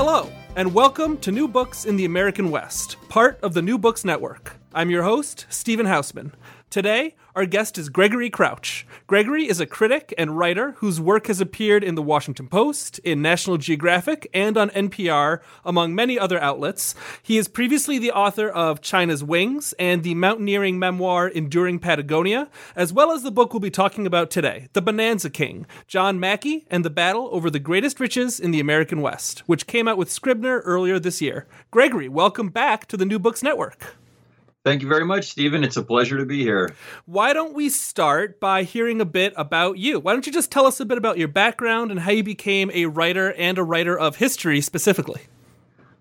Hello, and welcome to New Books in the American West, part of the New Books Network. I'm your host, Stephen Hausmann. Today, our guest is Gregory Crouch. Gregory is a critic and writer whose work has appeared in the Washington Post, in National Geographic, and on NPR, among many other outlets. He is previously the author of China's Wings and the mountaineering memoir Enduring Patagonia, as well as the book we'll be talking about today, The Bonanza King John Mackay and the Battle Over the Greatest Riches in the American West, which came out with Scribner earlier this year. Gregory, welcome back to the New Books Network. Thank you very much, Stephen. It's a pleasure to be here. Why don't we start by hearing a bit about you? Why don't you just tell us a bit about your background and how you became a writer and a writer of history specifically?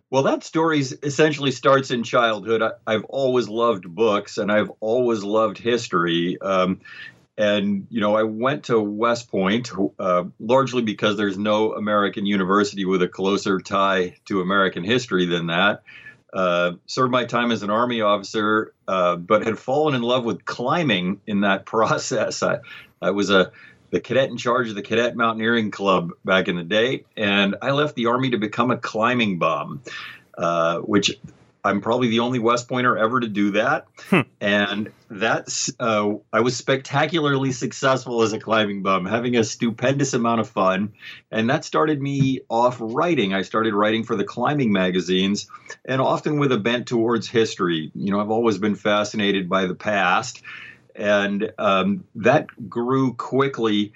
Well, that story essentially starts in childhood. I, have always loved books and I've always loved history. Um, and, you know, I went to West Point uh, largely because there's no American university with a closer tie to American history than that. Uh, served my time as an army officer, uh, but had fallen in love with climbing in that process. I, I was a the cadet in charge of the Cadet Mountaineering Club back in the day, and I left the army to become a climbing bum, uh, which I'm probably the only West Pointer ever to do that. Hmm. And that's, uh, I was spectacularly successful as a climbing bum, having a stupendous amount of fun. And that started me off writing. I started writing for the climbing magazines and often with a bent towards history. You know, I've always been fascinated by the past. And um, that grew quickly.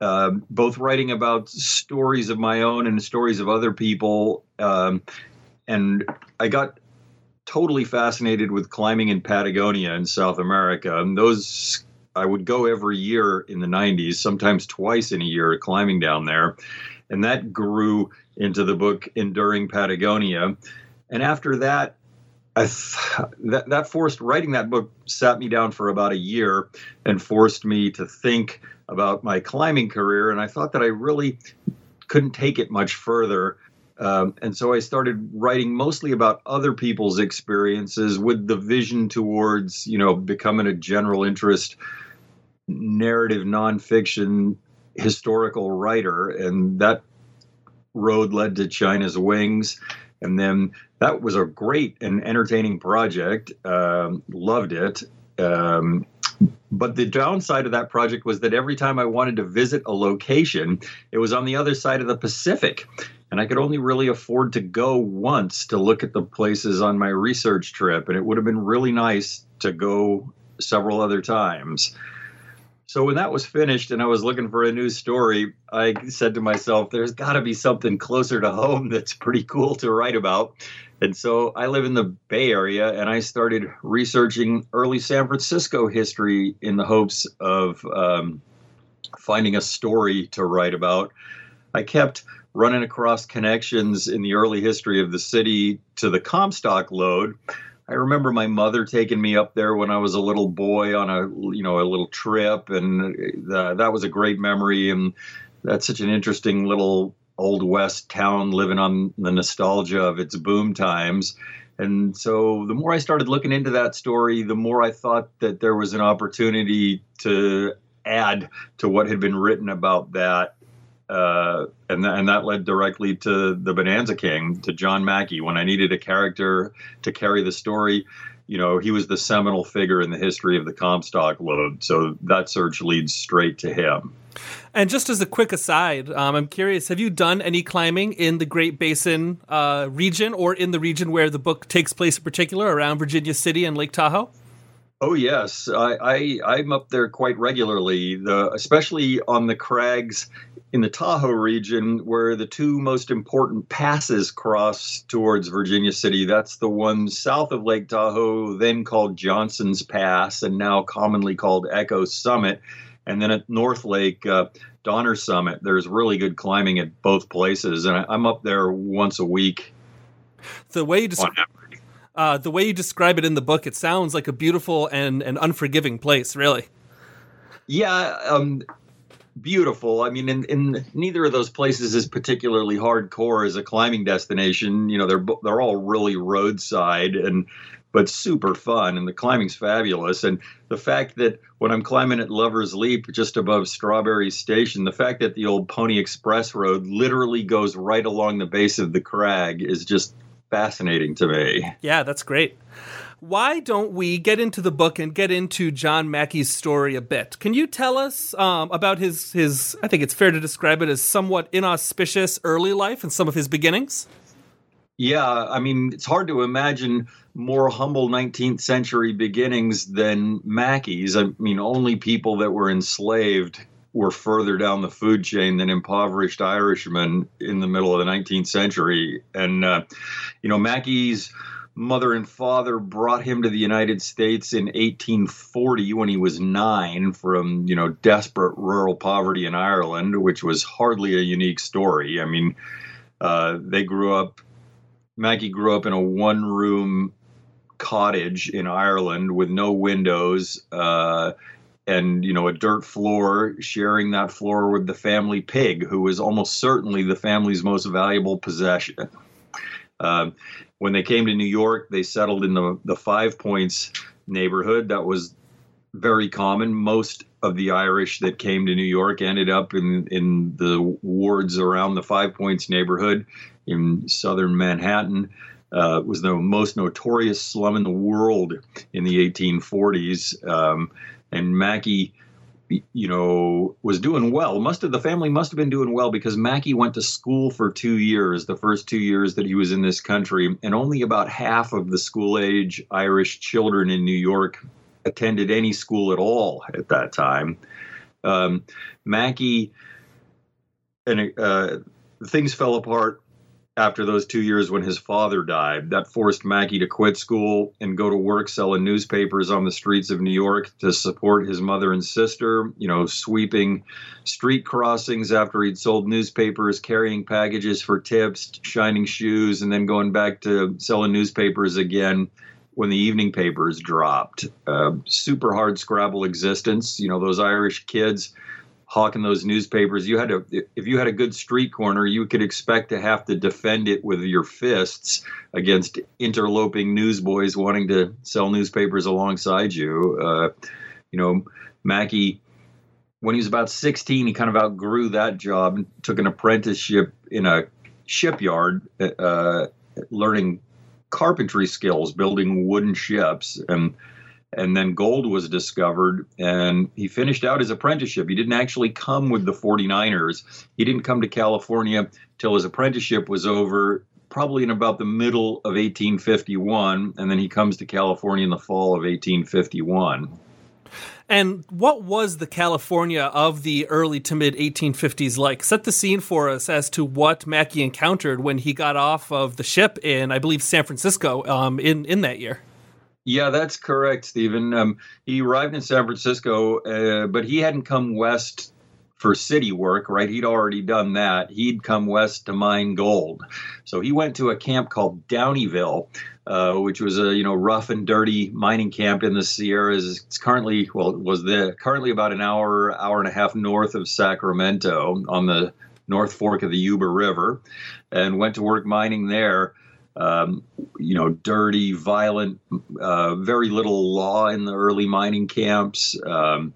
Uh, both writing about stories of my own and stories of other people. Um, and I got totally fascinated with climbing in Patagonia in South America. And those I would go every year in the 90s, sometimes twice in a year, climbing down there. And that grew into the book Enduring Patagonia. And after that, th- that, that forced writing that book sat me down for about a year and forced me to think about my climbing career. And I thought that I really couldn't take it much further um, and so I started writing mostly about other people's experiences with the vision towards, you know, becoming a general interest narrative nonfiction historical writer. And that road led to China's Wings. And then that was a great and entertaining project. Um, loved it. Um, but the downside of that project was that every time I wanted to visit a location, it was on the other side of the Pacific. And I could only really afford to go once to look at the places on my research trip. And it would have been really nice to go several other times. So when that was finished and I was looking for a new story, I said to myself, there's got to be something closer to home that's pretty cool to write about. And so I live in the Bay Area and I started researching early San Francisco history in the hopes of um, finding a story to write about. I kept running across connections in the early history of the city to the Comstock lode. I remember my mother taking me up there when I was a little boy on a you know a little trip, and uh, that was a great memory. And that's such an interesting little old west town living on the nostalgia of its boom times. And so the more I started looking into that story, the more I thought that there was an opportunity to add to what had been written about that. Uh, and, th- and that led directly to the Bonanza King, to John Mackay. When I needed a character to carry the story, you know, he was the seminal figure in the history of the Comstock lode. So that search leads straight to him. And just as a quick aside, um, I'm curious: have you done any climbing in the Great Basin uh, region, or in the region where the book takes place, in particular, around Virginia City and Lake Tahoe? Oh yes, I, I am up there quite regularly. The especially on the crags in the Tahoe region, where the two most important passes cross towards Virginia City. That's the one south of Lake Tahoe, then called Johnson's Pass, and now commonly called Echo Summit And then at North Lake, uh, Donner Summit, there's really good climbing at both places, and I, I'm up there once a week. The way you describe uh, the way you describe it in the book, it sounds like a beautiful and, and unforgiving place, really. Yeah, um, beautiful. I mean, in, in neither of those places is particularly hardcore as a climbing destination. You know, they're they're all really roadside and but super fun, and the climbing's fabulous. And the fact that when I'm climbing at Lover's Leap, just above Strawberry Station, the fact that the old Pony Express road literally goes right along the base of the crag is just fascinating to me. Yeah, that's great why don't we get into the book and get into John Mackay's story a bit? Can you tell us um, about his his? I think it's fair to describe it as somewhat inauspicious early life and some of his beginnings. Yeah, I mean, it's hard to imagine more humble 19th century beginnings than Mackay's. I mean, only people that were enslaved were further down the food chain than impoverished Irishmen in the middle of the 19th century. And, uh, you know, Mackay's mother and father brought him to the United States in 1840 when he was nine from, you know, desperate rural poverty in Ireland, which was hardly a unique story. I mean, uh, they grew up, Mackay grew up in a one room cottage in Ireland with no windows. Uh, and you know a dirt floor sharing that floor with the family pig who was almost certainly the family's most valuable possession um, when they came to New York, they settled in the, the Five Points neighborhood. That was very common. Most of the Irish that came to New York ended up in, in the wards around the Five Points neighborhood in southern Manhattan. Uh, was the most notorious slum in the world in the 1840s. Um, and Mackay you know, was doing well. Must have the family must have been doing well because Mackay went to school for two years, the first two years that he was in this country, and only about half of the school age Irish children in New York attended any school at all at that time. Um, Mackay and uh, things fell apart after those two years when his father died. That forced Mackay to quit school and go to work selling newspapers on the streets of New York to support his mother and sister, you know, sweeping street crossings after he'd sold newspapers, carrying packages for tips, shining shoes, and then going back to selling newspapers again when the evening papers dropped. Uh, super hard scrabble existence. You know, those Irish kids hawking those newspapers, you had to if you had a good street corner, you could expect to have to defend it with your fists against interloping newsboys wanting to sell newspapers alongside you. Uh, you know, Mackay, when he was about 16, he kind of outgrew that job and took an apprenticeship in a shipyard, uh, learning carpentry skills, building wooden ships, and and then gold was discovered and he finished out his apprenticeship he didn't actually come with the 49ers he didn't come to california till his apprenticeship was over probably in about the middle of 1851 and then he comes to california in the fall of 1851 and what was the California of the early to mid 1850s like? Set the scene for us as to what Mackay encountered when he got off of the ship in, I believe, San Francisco um, in, in that year. Yeah, that's correct, Stephen. Um, he arrived in San Francisco, uh, but he hadn't come west for city work, right? He'd already done that. He'd come west to mine gold. So he went to a camp called Downieville, uh, which was a you know rough and dirty mining camp in the Sierras. It's currently well, it was the currently about an hour, hour and a half north of Sacramento on the North Fork of the Yuba River, and went to work mining there um, you know, dirty, violent, uh, very little law in the early mining camps. Um,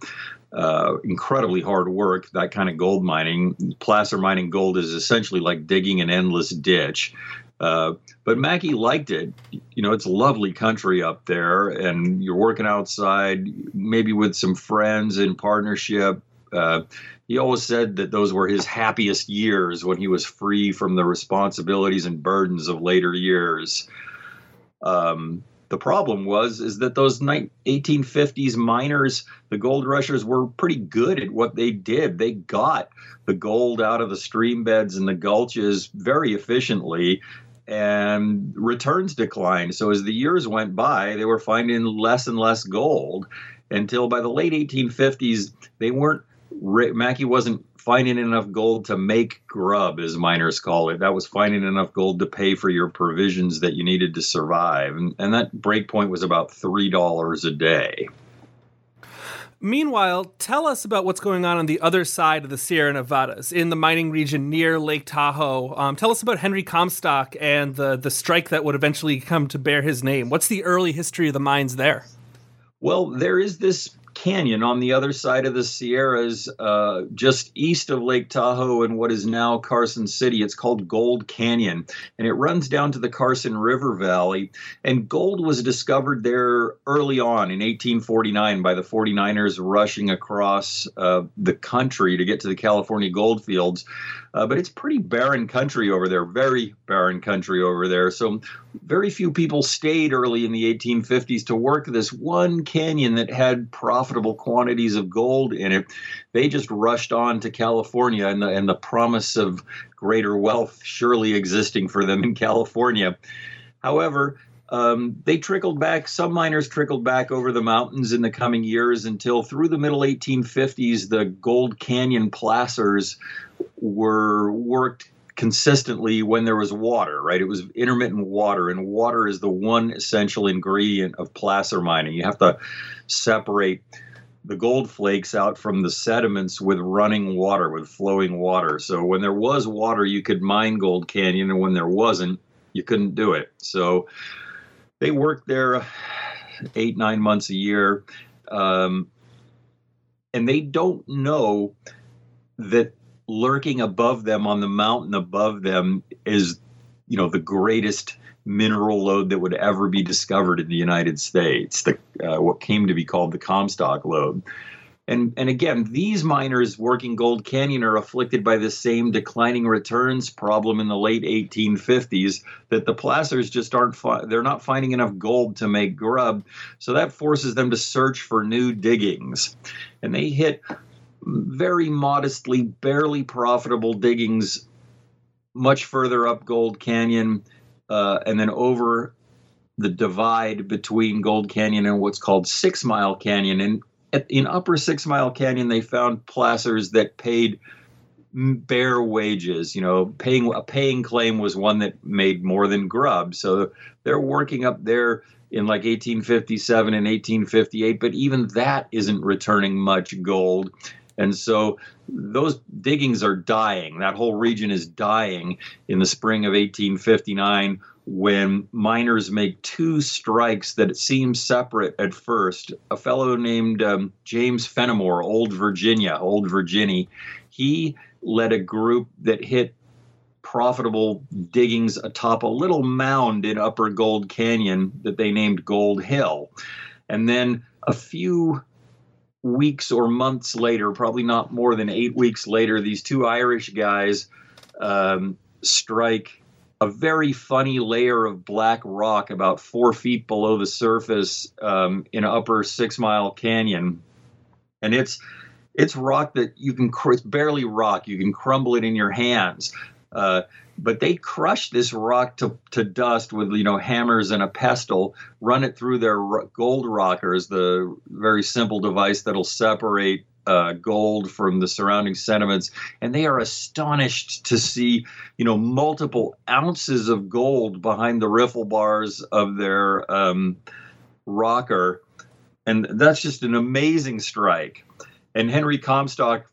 uh, incredibly hard work, that kind of gold mining. Placer mining gold is essentially like digging an endless ditch. Uh, but Mackay liked it. You know, it's a lovely country up there, and you're working outside, maybe with some friends in partnership. Uh, he always said that those were his happiest years when he was free from the responsibilities and burdens of later years. Um, the problem was is that those 1850s miners, the gold rushers, were pretty good at what they did. They got the gold out of the stream beds and the gulches very efficiently, and returns declined. So as the years went by, they were finding less and less gold until by the late 1850s, they weren't, Mackay wasn't finding enough gold to make grub, as miners call it. That was finding enough gold to pay for your provisions that you needed to survive. And, and that break point was about $3 a day. Meanwhile, tell us about what's going on on the other side of the Sierra Nevadas in the mining region near Lake Tahoe. Um, tell us about Henry Comstock and the, the strike that would eventually come to bear his name. What's the early history of the mines there? Well, there is this canyon on the other side of the Sierras, uh, just east of Lake Tahoe and what is now Carson City. It's called Gold Canyon, and it runs down to the Carson River Valley. And gold was discovered there early on in 1849 by the 49ers rushing across uh, the country to get to the California gold fields. Uh, but it's pretty barren country over there, very barren country over there. So very few people stayed early in the 1850s to work this one canyon that had profitable quantities of gold in it. They just rushed on to California and the, and the promise of greater wealth surely existing for them in California. However, um, they trickled back, some miners trickled back over the mountains in the coming years until through the middle 1850s, the Gold Canyon placers were worked consistently when there was water, right? It was intermittent water, and water is the one essential ingredient of placer mining. You have to separate the gold flakes out from the sediments with running water, with flowing water. So when there was water, you could mine Gold Canyon, and when there wasn't, you couldn't do it. So they worked there eight, nine months a year. Um, and they don't know that lurking above them on the mountain above them is, you know, the greatest mineral lode that would ever be discovered in the United States. The uh, what came to be called the Comstock lode. And, and again, these miners working Gold Canyon are afflicted by the same declining returns problem in the late 1850s that the placers just aren't, fi- they're not finding enough gold to make grub. So that forces them to search for new diggings. And they hit very modestly, barely profitable diggings much further up Gold Canyon uh, and then over the divide between Gold Canyon and what's called Six Mile Canyon. And at, in Upper Six Mile Canyon, they found placers that paid bare wages. You know, paying a paying claim was one that made more than grub. So they're working up there in like 1857 and 1858, but even that isn't returning much gold. And so those diggings are dying. That whole region is dying in the spring of 1859 when miners make two strikes that seem separate at first. A fellow named um, James Fenimore, Old Virginia, Old Virginia, he led a group that hit profitable diggings atop a little mound in Upper Gold Canyon that they named Gold Hill. And then a few weeks or months later, probably not more than eight weeks later, these two Irish guys um, strike a very funny layer of black rock about four feet below the surface um, in upper six mile canyon. And it's it's rock that you can it's barely rock you can crumble it in your hands uh, but they crush this rock to, to dust with you know hammers and a pestle, run it through their gold rockers, the very simple device that'll separate uh, gold from the surrounding sediments, and they are astonished to see, you know, multiple ounces of gold behind the riffle bars of their um, rocker, and that's just an amazing strike. And Henry Comstock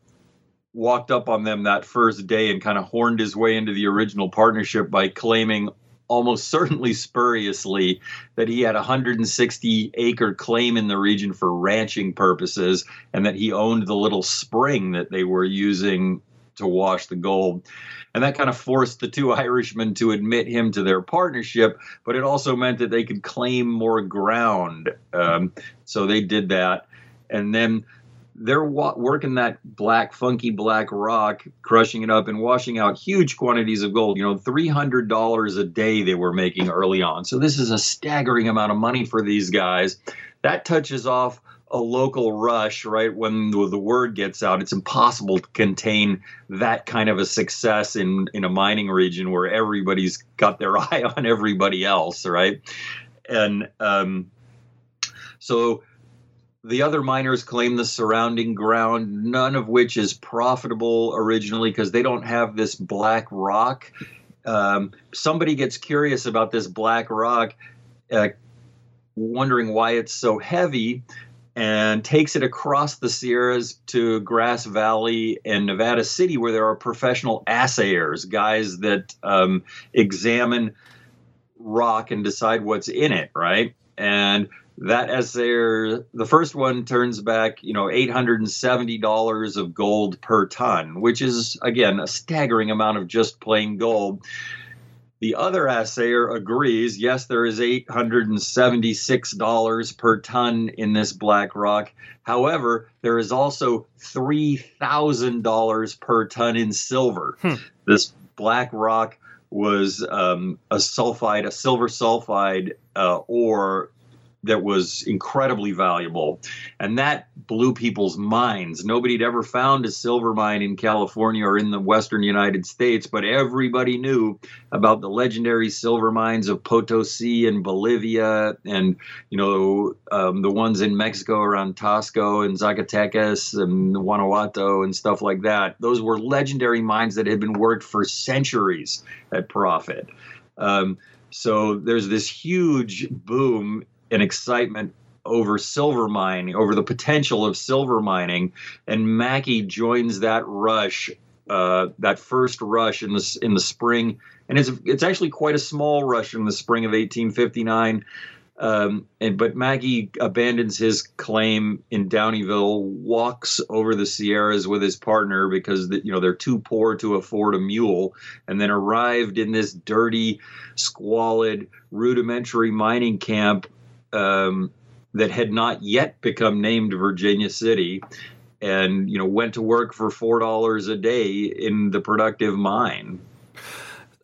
walked up on them that first day and kind of horned his way into the original partnership by claiming almost certainly spuriously that he had a 160 acre claim in the region for ranching purposes and that he owned the little spring that they were using to wash the gold. And that kind of forced the two Irishmen to admit him to their partnership, but it also meant that they could claim more ground. Um, so they did that. And then they're wa- working that black, funky black rock, crushing it up and washing out huge quantities of gold. You know, $300 a day they were making early on. So this is a staggering amount of money for these guys. That touches off a local rush, right? When the, word gets out, it's impossible to contain that kind of a success in, in a mining region where everybody's got their eye on everybody else, right? And um, so the other miners claim the surrounding ground, none of which is profitable originally because they don't have this black rock. Um, somebody gets curious about this black rock, uh, wondering why it's so heavy, and takes it across the Sierras to Grass Valley and Nevada City, where there are professional assayers, guys that um, examine rock and decide what's in it, right? And that assayer, the first one turns back, you know, $870 of gold per ton, which is, again, a staggering amount of just plain gold. The other assayer agrees, yes, there is $876 per ton in this black rock. However, there is also $3,000 per ton in silver. Hmm. This black rock was um, a sulfide, a silver sulfide uh, ore that was incredibly valuable. And that blew people's minds. Nobody had ever found a silver mine in California or in the western United States, but everybody knew about the legendary silver mines of Potosi and Bolivia and, you know, um, the ones in Mexico around Taxco and Zacatecas and Guanajuato and stuff like that. Those were legendary mines that had been worked for centuries at profit. Um, so there's this huge boom and excitement over silver mining, over the potential of silver mining, and Mackay joins that rush, uh, that first rush in the in the spring, and it's it's actually quite a small rush in the spring of 1859. Um, and but Mackay abandons his claim in Downieville, walks over the Sierras with his partner because the, you know they're too poor to afford a mule, and then arrived in this dirty, squalid, rudimentary mining camp um, that had not yet become named Virginia City, and you know went to work for four dollars a day in the productive mine.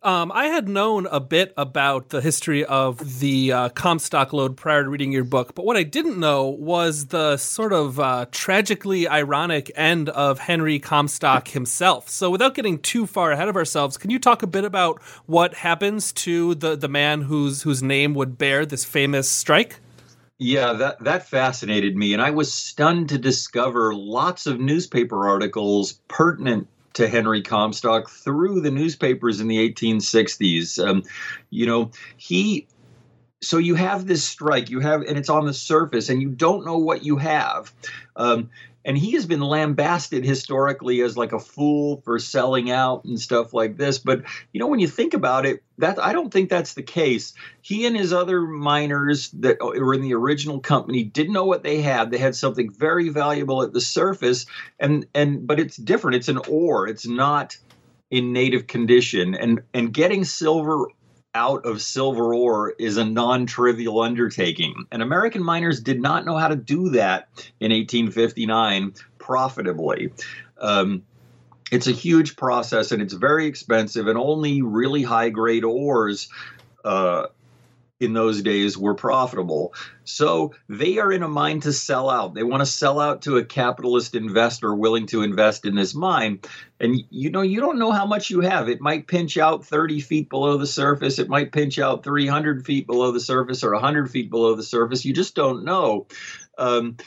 Um, I had known a bit about the history of the uh, Comstock lode prior to reading your book, but what I didn't know was the sort of uh, tragically ironic end of Henry Comstock himself. So, without getting too far ahead of ourselves, can you talk a bit about what happens to the, the man whose whose name would bear this famous strike? Yeah, that that fascinated me, and I was stunned to discover lots of newspaper articles pertinent to Henry Comstock through the newspapers in the 1860s. Um, you know, he. So you have this strike, you have, and it's on the surface, and you don't know what you have. Um, and he has been lambasted historically as like a fool for selling out and stuff like this. But you know when you think about it that i don't think that's the case. He and his other miners that were in the original company didn't know what they had. They had something very valuable at the surface and and but it's different. It's an ore. It's not in native condition. And and getting silver out of silver ore is a non trivial undertaking. And American miners did not know how to do that in 1859 profitably. Um, it's a huge process and it's very expensive, and only really high grade ores uh, in those days were profitable. So they are in a mine to sell out. They want to sell out to a capitalist investor willing to invest in this mine. And you know, you don't know how much you have. It might pinch out 30 feet below the surface. It might pinch out 300 feet below the surface or 100 feet below the surface. You just don't know. Um,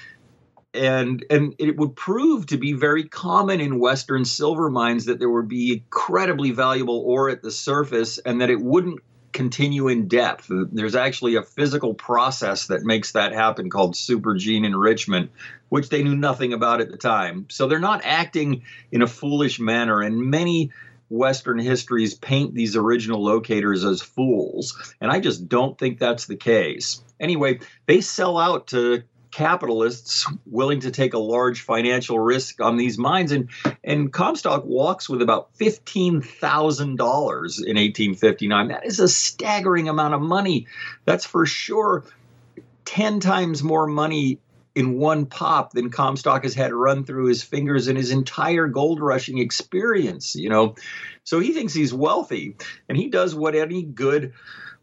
and and it would prove to be very common in western silver mines that there would be incredibly valuable ore at the surface and that it wouldn't continue in depth. There's actually a physical process that makes that happen called supergene enrichment, which they knew nothing about at the time. So they're not acting in a foolish manner. And many Western histories paint these original locators as fools. And I just don't think that's the case. Anyway, they sell out to capitalists willing to take a large financial risk on these mines. And, and Comstock walks with about $15,000 in 1859. That is a staggering amount of money. That's for sure 10 times more money in one pop than Comstock has had run through his fingers in his entire gold rushing experience, you know. So he thinks he's wealthy and he does what any good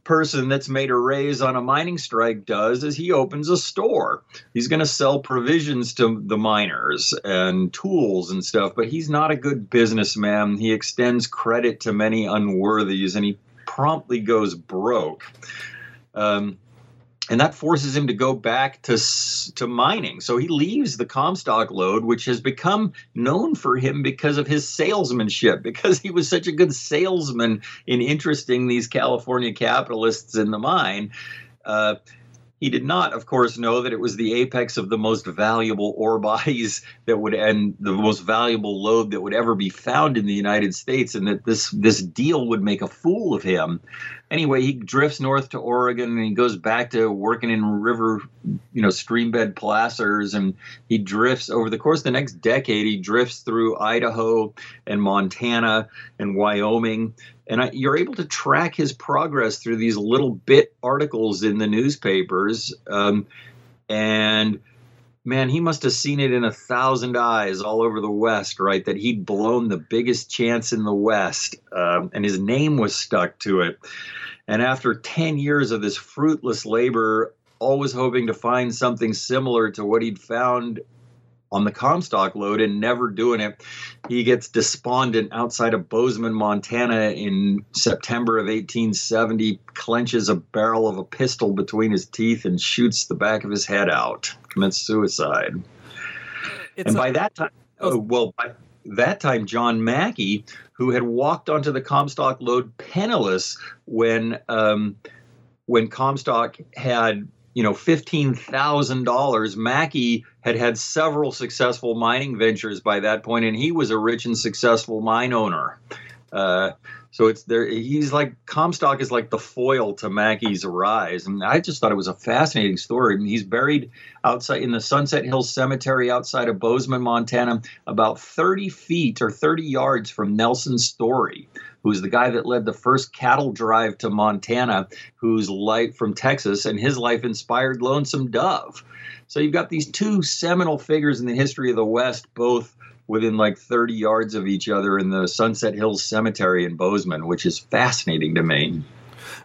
person that's made a raise on a mining strike does is he opens a store. He's going to sell provisions to the miners and tools and stuff, but he's not a good businessman. He extends credit to many unworthies and he promptly goes broke. Um, and that forces him to go back to to mining. So he leaves the Comstock lode, which has become known for him because of his salesmanship, because he was such a good salesman in interesting these California capitalists in the mine. Uh, he did not, of course, know that it was the apex of the most valuable ore bodies that would and the most valuable lode that would ever be found in the United States, and that this this deal would make a fool of him. Anyway, he drifts north to Oregon and he goes back to working in river, you know, streambed placers, and he drifts over the course of the next decade. He drifts through Idaho and Montana and Wyoming and I, you're able to track his progress through these little bit articles in the newspapers um, and man he must have seen it in a thousand eyes all over the west right that he'd blown the biggest chance in the west um, and his name was stuck to it. And after 10 years of this fruitless labor always hoping to find something similar to what he'd found on the Comstock lode and never doing it. He gets despondent outside of Bozeman, Montana in September of 1870, clenches a barrel of a pistol between his teeth and shoots the back of his head out, commits suicide. It's and a- by that time, oh. well, by that time, John Mackay, who had walked onto the Comstock lode penniless when um, when Comstock had you know $15,000 Mackay had had several successful mining ventures by that point and he was a rich and successful mine owner. Uh, so it's there he's like Comstock is like the foil to Mackay's rise and I just thought it was a fascinating story And he's buried outside in the Sunset Hills Cemetery outside of Bozeman Montana about 30 feet or 30 yards from Nelson Story who's the guy that led the first cattle drive to Montana, whose life from Texas, and his life inspired Lonesome Dove. So you've got these two seminal figures in the history of the West, both within like 30 yards of each other in the Sunset Hills Cemetery in Bozeman, which is fascinating to me.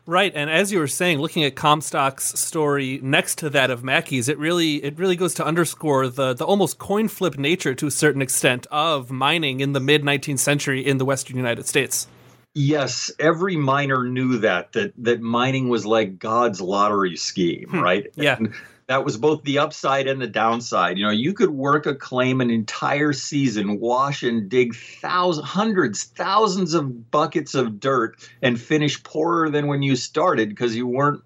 Right, and as you were saying, looking at Comstock's story next to that of Mackay's, it really it really goes to underscore the the almost coin flip nature to a certain extent of mining in the mid 19th century in the western United States. Yes, every miner knew that that that mining was like God's lottery scheme, hmm. right? Yeah. And that was both the upside and the downside. You know, you could work a claim an entire season, wash and dig thousands, hundreds, thousands of buckets of dirt, and finish poorer than when you started because you weren't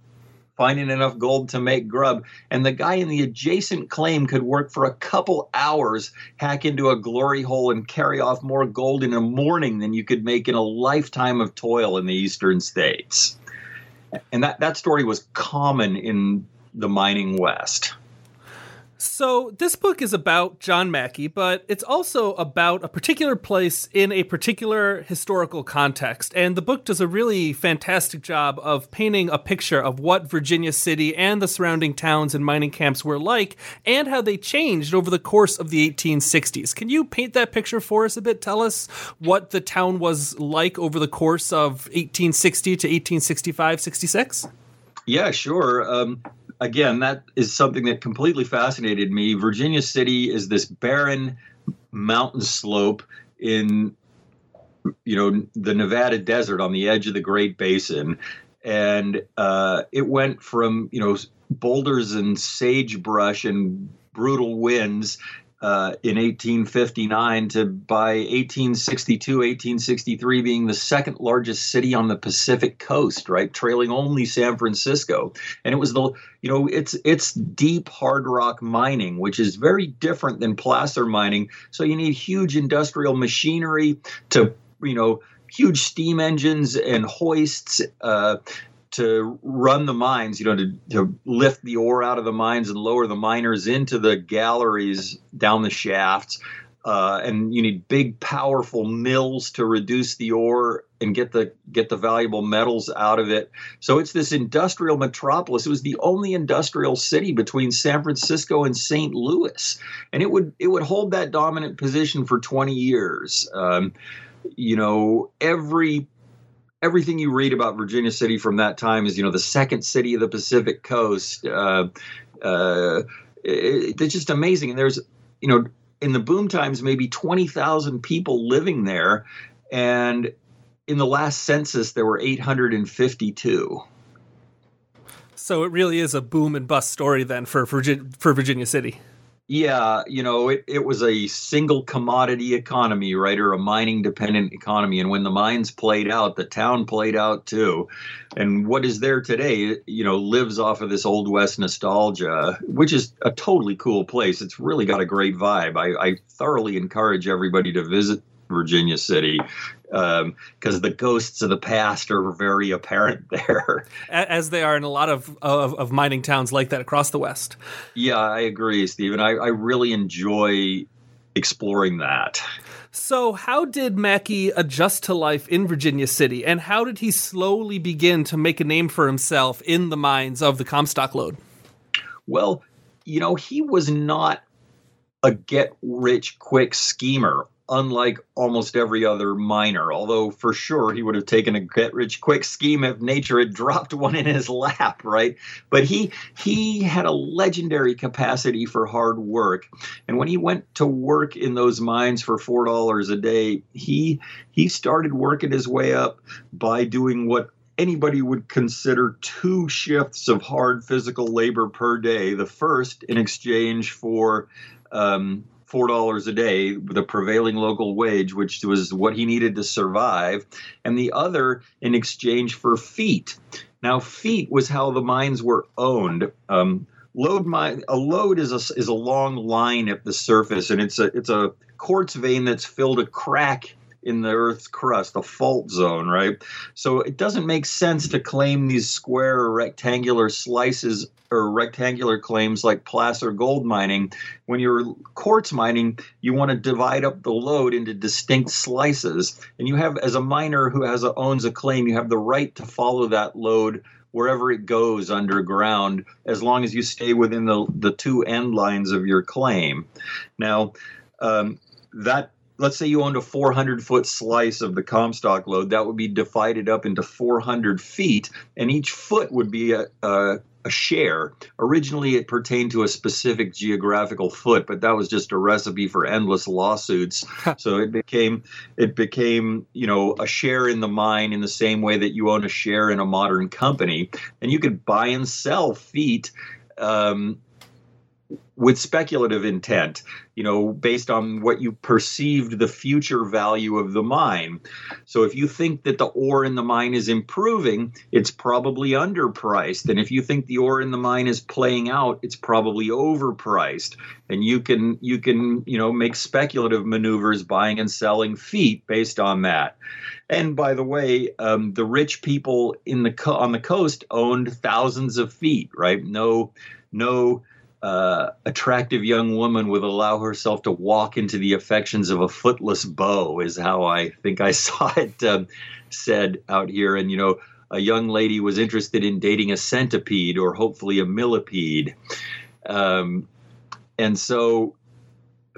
finding enough gold to make grub. And the guy in the adjacent claim could work for a couple hours, hack into a glory hole, and carry off more gold in a morning than you could make in a lifetime of toil in the eastern states. And that, that story was common in the mining West. So, this book is about John Mackay, but it's also about a particular place in a particular historical context. And the book does a really fantastic job of painting a picture of what Virginia City and the surrounding towns and mining camps were like and how they changed over the course of the 1860s. Can you paint that picture for us a bit? Tell us what the town was like over the course of 1860 to 1865 66? Yeah, sure. Um, again, that is something that completely fascinated me. Virginia City is this barren mountain slope in you know the Nevada desert on the edge of the Great Basin, and uh, it went from you know boulders and sagebrush and brutal winds uh, in 1859 to by 1862, 1863 being the second largest city on the Pacific coast, right, trailing only San Francisco. And it was the, you know, it's it's deep hard rock mining, which is very different than placer mining. So you need huge industrial machinery to, you know, huge steam engines and hoists. Uh, to run the mines, you know, to, to lift the ore out of the mines and lower the miners into the galleries down the shafts. Uh, and you need big, powerful mills to reduce the ore and get the get the valuable metals out of it. So it's this industrial metropolis. It was the only industrial city between San Francisco and St. Louis, and it would it would hold that dominant position for 20 years. Um, you know, every everything you read about Virginia City from that time is, you know, the second city of the Pacific Coast. Uh, uh, it, it's just amazing. And there's, you know, in the boom times, maybe 20,000 people living there. And in the last census, there were 852. So it really is a boom and bust story then for for Virginia City. Yeah, you know, it, it was a single commodity economy, right, or a mining dependent economy. And when the mines played out, the town played out too. And what is there today, you know, lives off of this Old West nostalgia, which is a totally cool place. It's really got a great vibe. I, I thoroughly encourage everybody to visit Virginia City because um, the ghosts of the past are very apparent there. As they are in a lot of, of, of, mining towns like that across the West. Yeah, I agree, Stephen. I, I really enjoy exploring that. So, how did Mackay adjust to life in Virginia City, and how did he slowly begin to make a name for himself in the mines of the Comstock Lode? Well, you know, he was not a get rich quick schemer unlike almost every other miner. Although for sure he would have taken a get rich quick scheme if nature had dropped one in his lap, right? But he he had a legendary capacity for hard work, and when he went to work in those mines for four dollars a day, he he started working his way up by doing what anybody would consider two shifts of hard physical labor per day. The first in exchange for um, four dollars a day, the prevailing local wage, which was what he needed to survive, and the other in exchange for feet. Now, feet was how the mines were owned. Um, lode mine a lode is a is a long line at the surface, and it's a it's a quartz vein that's filled a crack in the Earth's crust, a fault zone, right? So it doesn't make sense to claim these square or rectangular slices or rectangular claims like placer gold mining. When you're quartz mining, you want to divide up the lode into distinct slices. And you have, as a miner who has a, owns a claim, you have the right to follow that lode wherever it goes underground as long as you stay within the, the two end lines of your claim. Now, um, that let's say you owned a 400 foot slice of the Comstock lode, that would be divided up into 400 feet, and each foot would be a, a, a share. Originally, it pertained to a specific geographical foot, but that was just a recipe for endless lawsuits. so it became it became you know a share in the mine in the same way that you own a share in a modern company, and you could buy and sell feet. Um, with speculative intent, you know, based on what you perceived the future value of the mine. So if you think that the ore in the mine is improving, it's probably underpriced. And if you think the ore in the mine is playing out, it's probably overpriced. And you can you can, you know, make speculative maneuvers buying and selling feet based on that. And by the way, um, the rich people in the co- on the coast owned thousands of feet, right? No no uh, attractive young woman would allow herself to walk into the affections of a footless beau, is how I think I saw it um, said out here. And, you know, a young lady was interested in dating a centipede or hopefully a millipede. Um, and so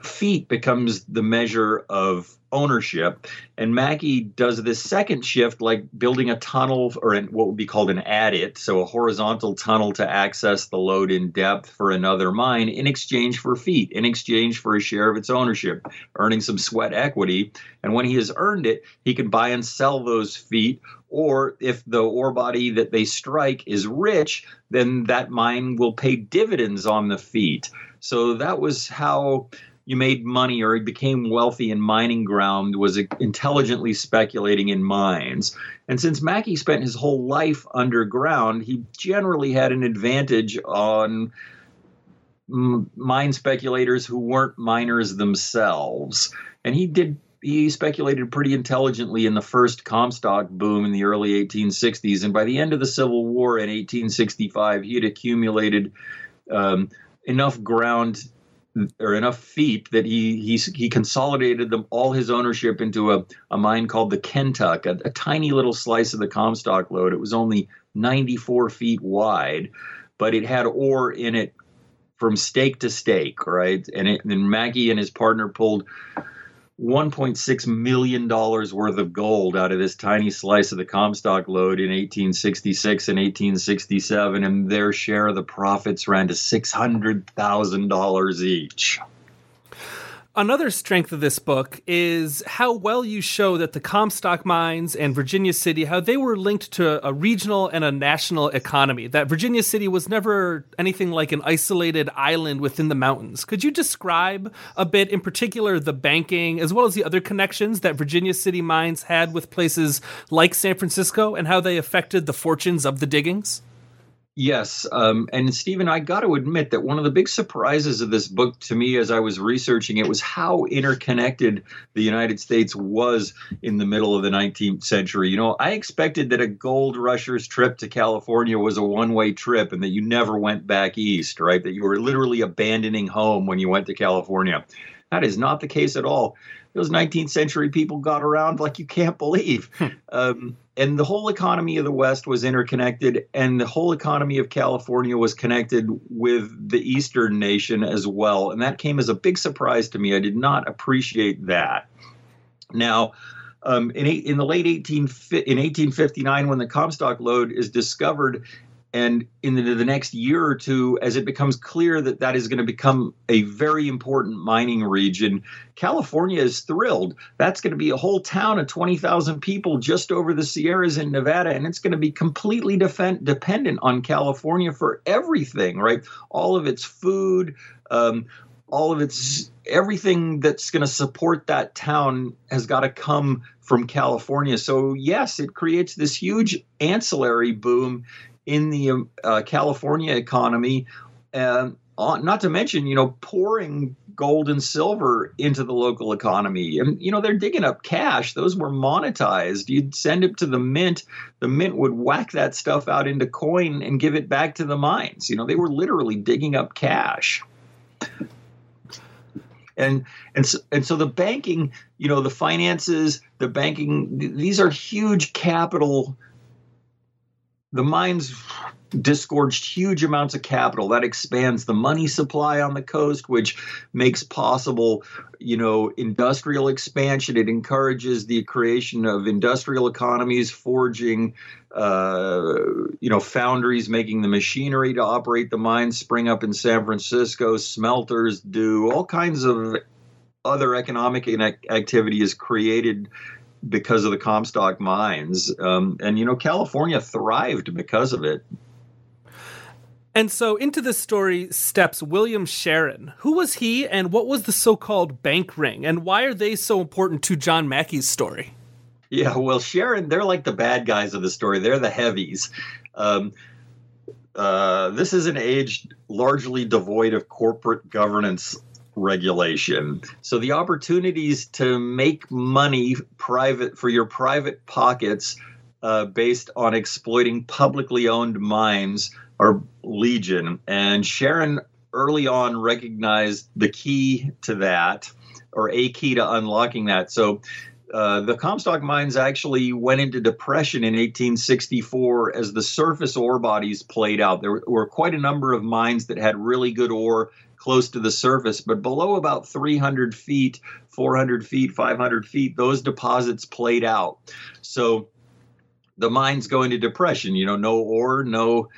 feet becomes the measure of ownership. And Mackay does this second shift, like building a tunnel or what would be called an adit, so a horizontal tunnel to access the lode in depth for another mine in exchange for feet, in exchange for a share of its ownership, earning some sweat equity. And when he has earned it, he can buy and sell those feet. Or if the ore body that they strike is rich, then that mine will pay dividends on the feet. So that was how you made money or became wealthy in mining ground was intelligently speculating in mines. And since Mackay spent his whole life underground, he generally had an advantage on mine speculators who weren't miners themselves. And he did he speculated pretty intelligently in the first Comstock boom in the early 1860s. And by the end of the Civil War in 1865, he had accumulated um, enough ground or enough feet that he he he consolidated them all his ownership into a, a mine called the Kentuck, a, a tiny little slice of the Comstock lode. It was only 94 feet wide, but it had ore in it from stake to stake, right? And, it, and Mackay and his partner pulled 1.6 million dollars worth of gold out of this tiny slice of the Comstock lode in 1866 and 1867, and their share of the profits ran to six hundred thousand dollars each. Another strength of this book is how well you show that the Comstock mines and Virginia City, how they were linked to a regional and a national economy. That Virginia City was never anything like an isolated island within the mountains. Could you describe a bit, in particular, the banking as well as the other connections that Virginia City mines had with places like San Francisco and how they affected the fortunes of the diggings? Yes. Um, and Stephen, I got to admit that one of the big surprises of this book to me as I was researching it was how interconnected the United States was in the middle of the 19th century. You know, I expected that a gold rusher's trip to California was a one way trip and that you never went back east, right? That you were literally abandoning home when you went to California. That is not the case at all. Those 19th century people got around like you can't believe. Hmm. um, and the whole economy of the West was interconnected, and the whole economy of California was connected with the Eastern nation as well. And that came as a big surprise to me. I did not appreciate that. Now, um, in, in the late 18 in 1859, when the Comstock lode is discovered, and in the, the, next year or two, as it becomes clear that that is going to become a very important mining region, California is thrilled. That's going to be a whole town of 20,000 people just over the Sierras in Nevada, and it's going to be completely defend, dependent on California for everything, right? All of its food, um, all of its everything that's going to support that town has got to come from California. So, yes, it creates this huge ancillary boom in the um, uh, California economy, and uh, not to mention, you know, pouring gold and silver into the local economy. And, you know, they're digging up cash. Those were monetized. You'd send it to the mint. The mint would whack that stuff out into coin and give it back to the mines. You know, they were literally digging up cash. And and so, and so the banking, you know, the finances, the banking, these are huge capital the mines disgorged huge amounts of capital. That expands the money supply on the coast which makes possible you know industrial expansion. It encourages the creation of industrial economies forging uh, you know foundries making the machinery to operate the mines spring up in san francisco smelters do all kinds of other economic activity is created because of the Comstock mines. Um, and, you know, California thrived because of it. And so into this story steps William Sharon. Who was he and what was the so called bank ring? And why are they so important to John Mackay's story? Yeah, well, Sharon, they're like the bad guys of the story. They're the heavies. Um, uh, this is an age largely devoid of corporate governance regulation. So the opportunities to make money private for your private pockets uh, based on exploiting publicly owned mines are legion. And Sharon early on recognized the key to that, or a key to unlocking that. So uh, the Comstock mines actually went into depression in 1864 as the surface ore bodies played out. There were quite a number of mines that had really good ore close to the surface, but below about 300 feet, 400 feet, 500 feet, those deposits played out. So the mines go into depression. You know, no ore, no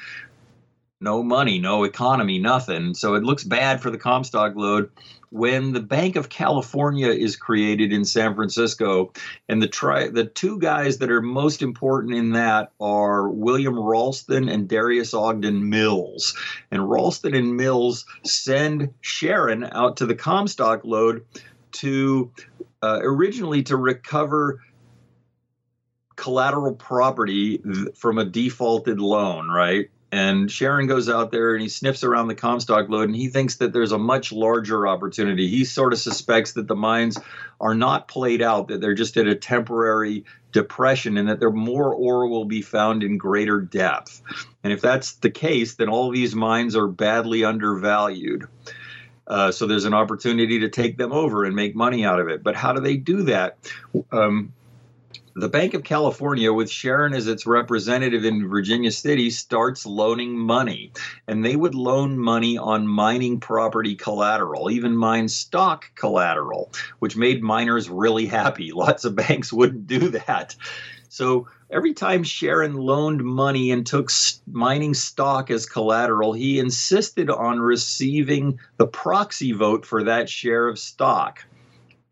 no money, no economy, nothing. So it looks bad for the Comstock lode when the Bank of California is created in San Francisco, and the tri- the two guys that are most important in that are William Ralston and Darius Ogden Mills. And Ralston and Mills send Sharon out to the Comstock lode to uh, originally to recover collateral property from a defaulted loan, right? And Sharon goes out there and he sniffs around the Comstock lode and he thinks that there's a much larger opportunity. He sort of suspects that the mines are not played out, that they're just at a temporary depression and that there more ore will be found in greater depth. And if that's the case, then all these mines are badly undervalued. Uh, so there's an opportunity to take them over and make money out of it. But how do they do that? Um, the Bank of California, with Sharon as its representative in Virginia City, starts loaning money. And they would loan money on mining property collateral, even mine stock collateral, which made miners really happy. Lots of banks wouldn't do that. So every time Sharon loaned money and took mining stock as collateral, he insisted on receiving the proxy vote for that share of stock.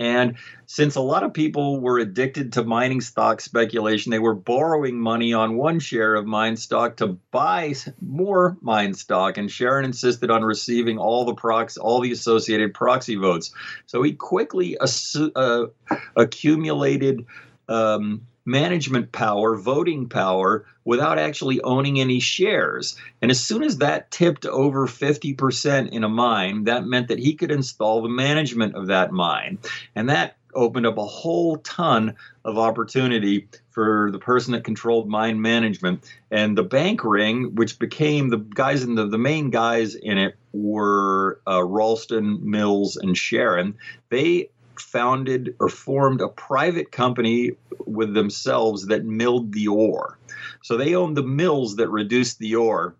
And since a lot of people were addicted to mining stock speculation, they were borrowing money on one share of mine stock to buy more mine stock. And Sharon insisted on receiving all the prox, all the associated proxy votes. So he quickly assu- uh, accumulated. Um, management power, voting power, without actually owning any shares. And as soon as that tipped over 50% in a mine, that meant that he could install the management of that mine. And that opened up a whole ton of opportunity for the person that controlled mine management. And the bank ring, which became the guys in the, the main guys in it were uh, Ralston, Mills, and Sharon. They founded or formed a private company with themselves that milled the ore. So they owned the mills that reduced the ore.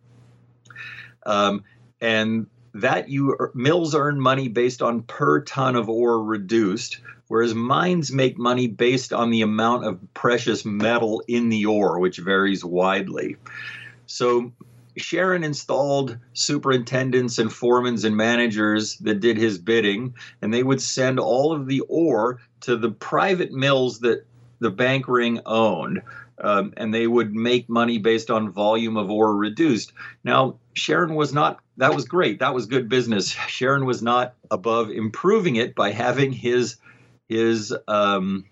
Um, and that you mills earn money based on per ton of ore reduced, whereas mines make money based on the amount of precious metal in the ore, which varies widely. So Sharon installed superintendents and foremans and managers that did his bidding, and they would send all of the ore to the private mills that the bank ring owned. Um, and they would make money based on volume of ore reduced. Now, Sharon was not, that was great. That was good business. Sharon was not above improving it by having his, his, um,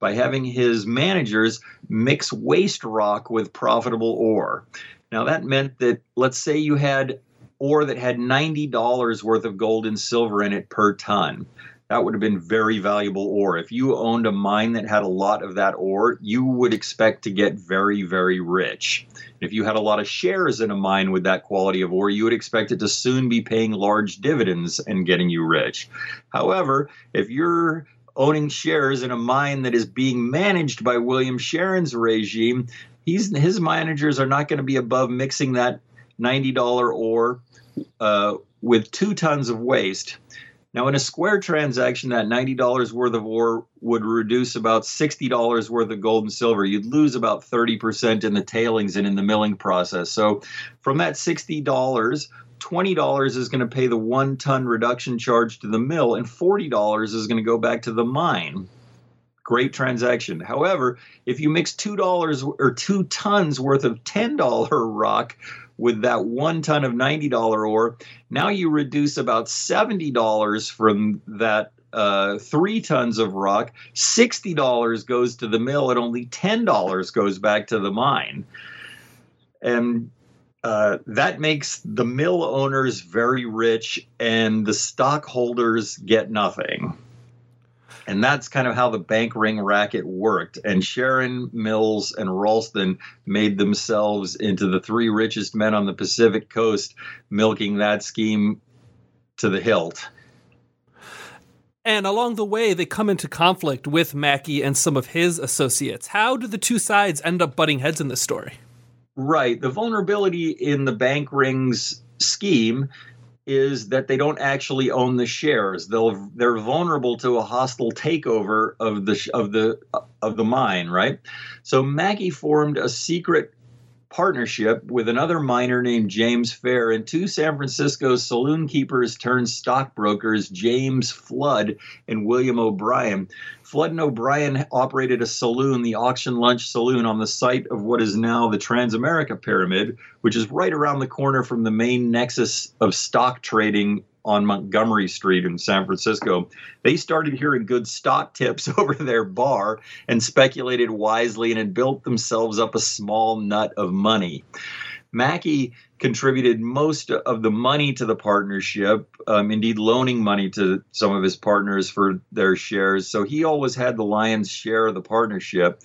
by having his managers mix waste rock with profitable ore. Now, that meant that, let's say you had ore that had $90 worth of gold and silver in it per ton. That would have been very valuable ore. If you owned a mine that had a lot of that ore, you would expect to get very, very rich. If you had a lot of shares in a mine with that quality of ore, you would expect it to soon be paying large dividends and getting you rich. However, if you're owning shares in a mine that is being managed by William Sharon's regime, he's his managers are not going to be above mixing that ninety dollar ore uh, with two tons of waste. Now, in a square transaction, that $90 worth of ore would reduce about $60 worth of gold and silver. You'd lose about 30% in the tailings and in the milling process. So, from that $60, $20 is going to pay the one ton reduction charge to the mill, and $40 is going to go back to the mine. Great transaction. However, if you mix $2 or two tons worth of $10 rock with that one ton of $90 ore, now you reduce about $70 from that uh, three tons of rock. $60 goes to the mill, and only $10 goes back to the mine. And uh, that makes the mill owners very rich, and the stockholders get nothing. And that's kind of how the bank ring racket worked. And Sharon, Mills, and Ralston made themselves into the three richest men on the Pacific coast, milking that scheme to the hilt. And along the way, they come into conflict with Mackay and some of his associates. How do the two sides end up butting heads in this story? Right. The vulnerability in the bank rings scheme is that they don't actually own the shares. They'll they're vulnerable to a hostile takeover of the of the of the mine, right? So Mackay formed a secret partnership with another miner named James Fair and two San Francisco saloon keepers turned stockbrokers, James Flood and William O'Brien. Flood and O'Brien operated a saloon, the Auction Lunch Saloon, on the site of what is now the Transamerica Pyramid, which is right around the corner from the main nexus of stock trading on Montgomery Street in San Francisco. They started hearing good stock tips over their bar and speculated wisely and had built themselves up a small nut of money. Mackay contributed most of the money to the partnership, um, indeed, loaning money to some of his partners for their shares. So he always had the lion's share of the partnership.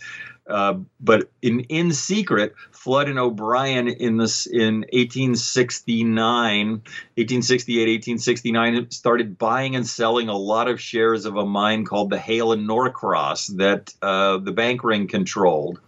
Uh, but in in secret, Flood and O'Brien in this in 1869, 1868, 1869 started buying and selling a lot of shares of a mine called the Hale and Norcross that uh, the bank ring controlled.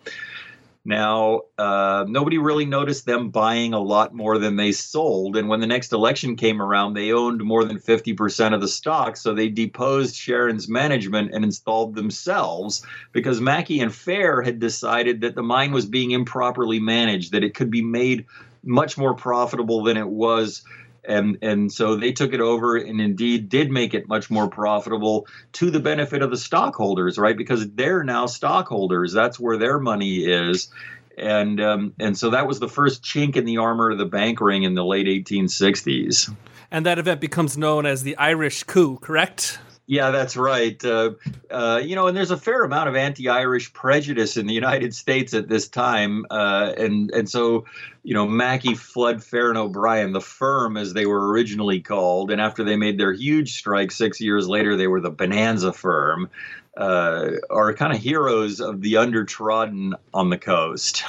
Now, uh, nobody really noticed them buying a lot more than they sold. And when the next election came around, they owned more than 50% of the stock. So they deposed Sharon's management and installed themselves because Mackay and Fair had decided that the mine was being improperly managed, that it could be made much more profitable than it was and and so they took it over and indeed did make it much more profitable to the benefit of the stockholders right? Because they're now stockholders. That's where their money is. And um, and so that was the first chink in the armor of the bank ring in the late 1860s and that event becomes known as the irish coup correct yeah, that's right. Uh, uh, you know, and there's a fair amount of anti-Irish prejudice in the United States at this time, uh, and and so, you know, Mackay, Flood, Fair, and O'Brien, the firm as they were originally called, and after they made their huge strike six years later, they were the Bonanza firm uh, are kind of heroes of the undertrodden on the coast.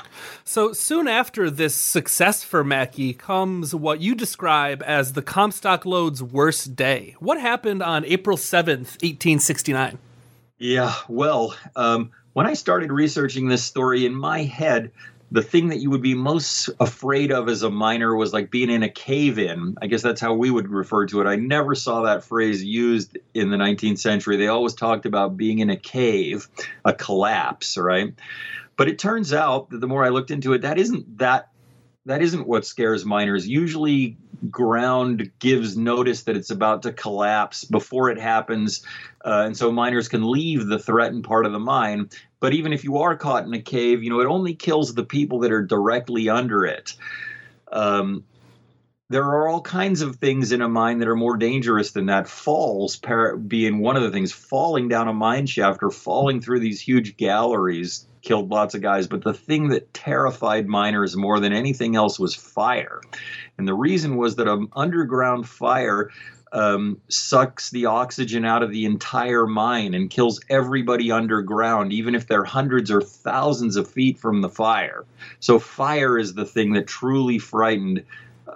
So soon after this success for Mackay comes what you describe as the Comstock Lode's worst day. What happened on April 7th, 1869? Yeah, well, um, when I started researching this story in my head, the thing that you would be most afraid of as a miner was like being in a cave in. I guess that's how we would refer to it. I never saw that phrase used in the 19th century. They always talked about being in a cave, a collapse, right? But it turns out that the more I looked into it, that isn't that that isn't what scares miners. Usually ground gives notice that it's about to collapse before it happens. Uh, and so miners can leave the threatened part of the mine. But even if you are caught in a cave, you know, it only kills the people that are directly under it. Um, there are all kinds of things in a mine that are more dangerous than that. Falls being one of the things, falling down a mine shaft or falling through these huge galleries killed lots of guys. But the thing that terrified miners more than anything else was fire. And the reason was that an underground fire um, sucks the oxygen out of the entire mine and kills everybody underground, even if they're hundreds or thousands of feet from the fire. So, fire is the thing that truly frightened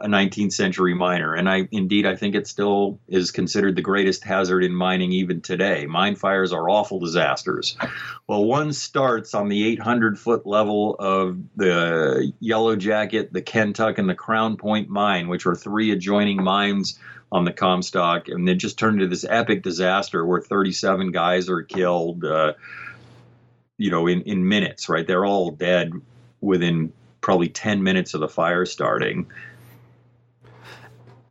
a 19th century miner. And I indeed I think it still is considered the greatest hazard in mining even today. Mine fires are awful disasters. Well, one starts on the 800 foot level of the Yellow Jacket, the Kentuck, and the Crown Point mine, which are three adjoining mines on the Comstock, and it just turned into this epic disaster where 37 guys are killed. Uh, you know, in in minutes, right? They're all dead within probably 10 minutes of the fire starting.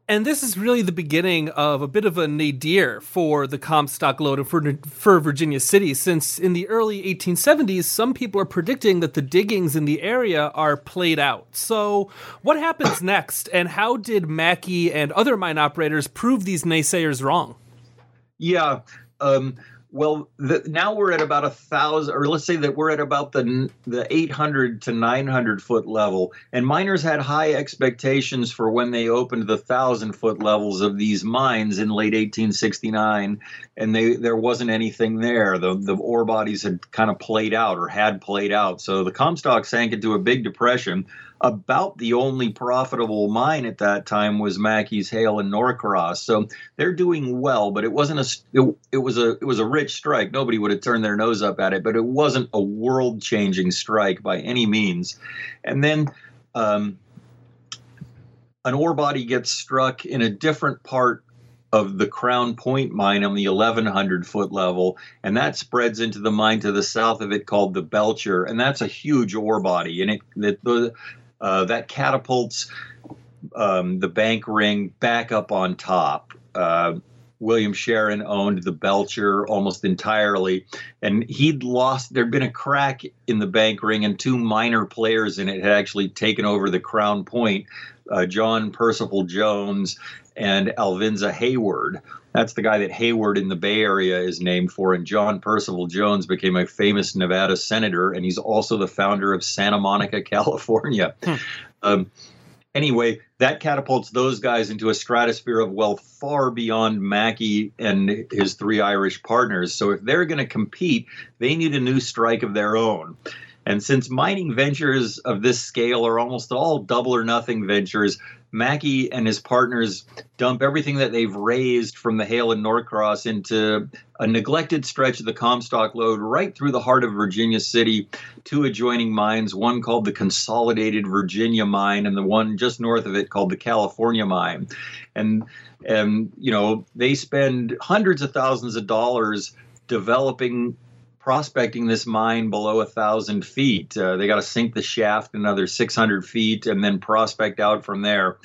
And this is really the beginning of a bit of a nadir for the Comstock lode and for, for Virginia City, since in the early 1870s, some people are predicting that the diggings in the area are played out. So, what happens next, and how did Mackay and other mine operators prove these naysayers wrong? Yeah. Um, well, the, now we're at about a thousand, or let's say that we're at about the the 800 to 900 foot level, and miners had high expectations for when they opened the thousand foot levels of these mines in late 1869, and they there wasn't anything there. The the ore bodies had kind of played out or had played out, so the Comstock sank into a big depression about the only profitable mine at that time was Mackay's Hale and Norcross. So they're doing well, but it wasn't a it, it was a it was a rich strike. Nobody would have turned their nose up at it, but it wasn't a world changing strike by any means. And then um, an ore body gets struck in a different part of the Crown Point mine on the 1100 foot level, and that spreads into the mine to the south of it called the Belcher, and that's a huge ore body, and it the, the uh, that catapults um, the bank ring back up on top. Uh, William Sharon owned the Belcher almost entirely, and he'd lost. There'd been a crack in the bank ring, and two minor players in it had actually taken over the Crown Point. Uh, John Percival Jones and Alvinza Hayward. That's the guy that Hayward in the Bay Area is named for. And John Percival Jones became a famous Nevada senator, and he's also the founder of Santa Monica, California. Hmm. Um, anyway, that catapults those guys into a stratosphere of wealth far beyond Mackay and his three Irish partners. So if they're going to compete, they need a new strike of their own. And since mining ventures of this scale are almost all double or nothing ventures, Mackay and his partners dump everything that they've raised from the Hale and Norcross into a neglected stretch of the Comstock lode right through the heart of Virginia City, two adjoining mines, one called the Consolidated Virginia Mine and the one just north of it called the California Mine. And and you know, they spend hundreds of thousands of dollars developing prospecting this mine below a thousand feet. Uh, they got to sink the shaft another 600 feet and then prospect out from there.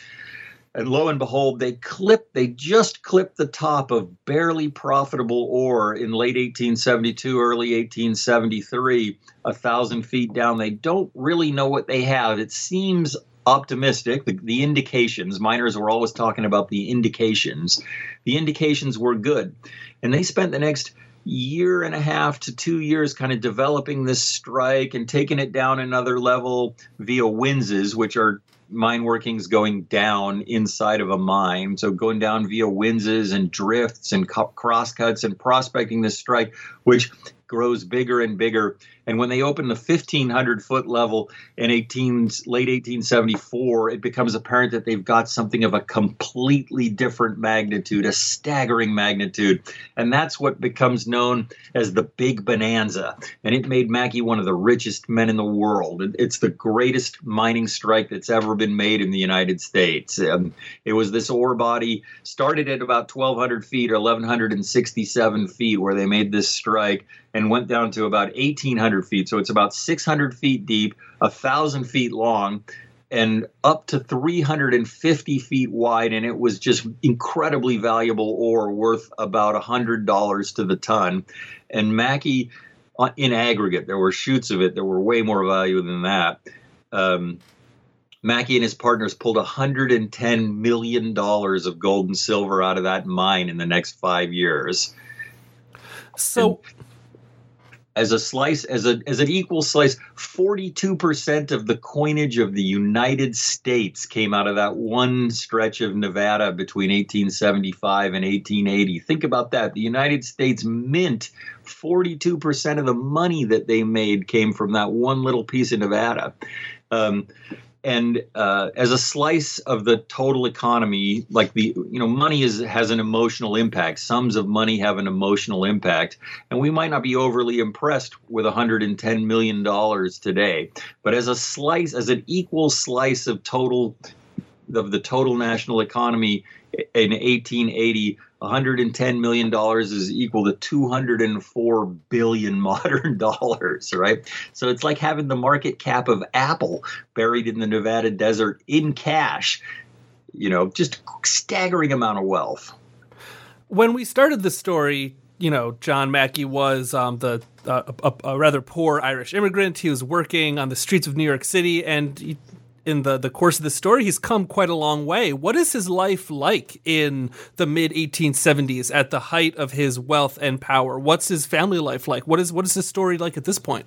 And lo and behold, they clip, they just clipped the top of barely profitable ore in late 1872, early 1873, a thousand feet down. They don't really know what they have. It seems optimistic. The, the indications, miners were always talking about the indications. The indications were good. And they spent the next year and a half to two years kind of developing this strike and taking it down another level via winzes, which are mine workings going down inside of a mine. So going down via winzes and drifts and crosscuts and prospecting this strike, which grows bigger and bigger. And when they open the 1500 foot level in 18, late 1874, it becomes apparent that they've got something of a completely different magnitude, a staggering magnitude. And that's what becomes known as the Big Bonanza. And it made Mackay one of the richest men in the world. It's the greatest mining strike that's ever been made in the United States. Um, it was this ore body, started at about 1,200 feet or 1,167 feet, where they made this strike and went down to about 1,800 feet. So it's about 600 feet deep, a 1,000 feet long, and up to 350 feet wide. And it was just incredibly valuable ore worth about $100 to the ton. And Mackay, uh, in aggregate, there were shoots of it that were way more value than that. Um, Mackay and his partners pulled $110 million of gold and silver out of that mine in the next five years. So, and as a slice as a as an equal slice 42% of the coinage of the United States came out of that one stretch of Nevada between 1875 and 1880 think about that. The United States mint 42% of the money that they made came from that one little piece of Nevada. Um, and uh, as a slice of the total economy like the you know money is has an emotional impact. Sums of money have an emotional impact. And we might not be overly impressed with 110 million dollars today. But as a slice as an equal slice of total of the total national economy in 1880 110 million dollars is equal to 204 billion modern dollars right? So it's like having the market cap of apple buried in the nevada desert in cash you know just staggering amount of wealth. When we started the story you know john mackay was um, the uh, a, a, rather poor irish immigrant. He was working on the streets of new york city and he, in the, the course of the story, he's come quite a long way. What is his life like in the mid 1870s at the height of his wealth and power? What's his family life like? What is what is his story like at this point?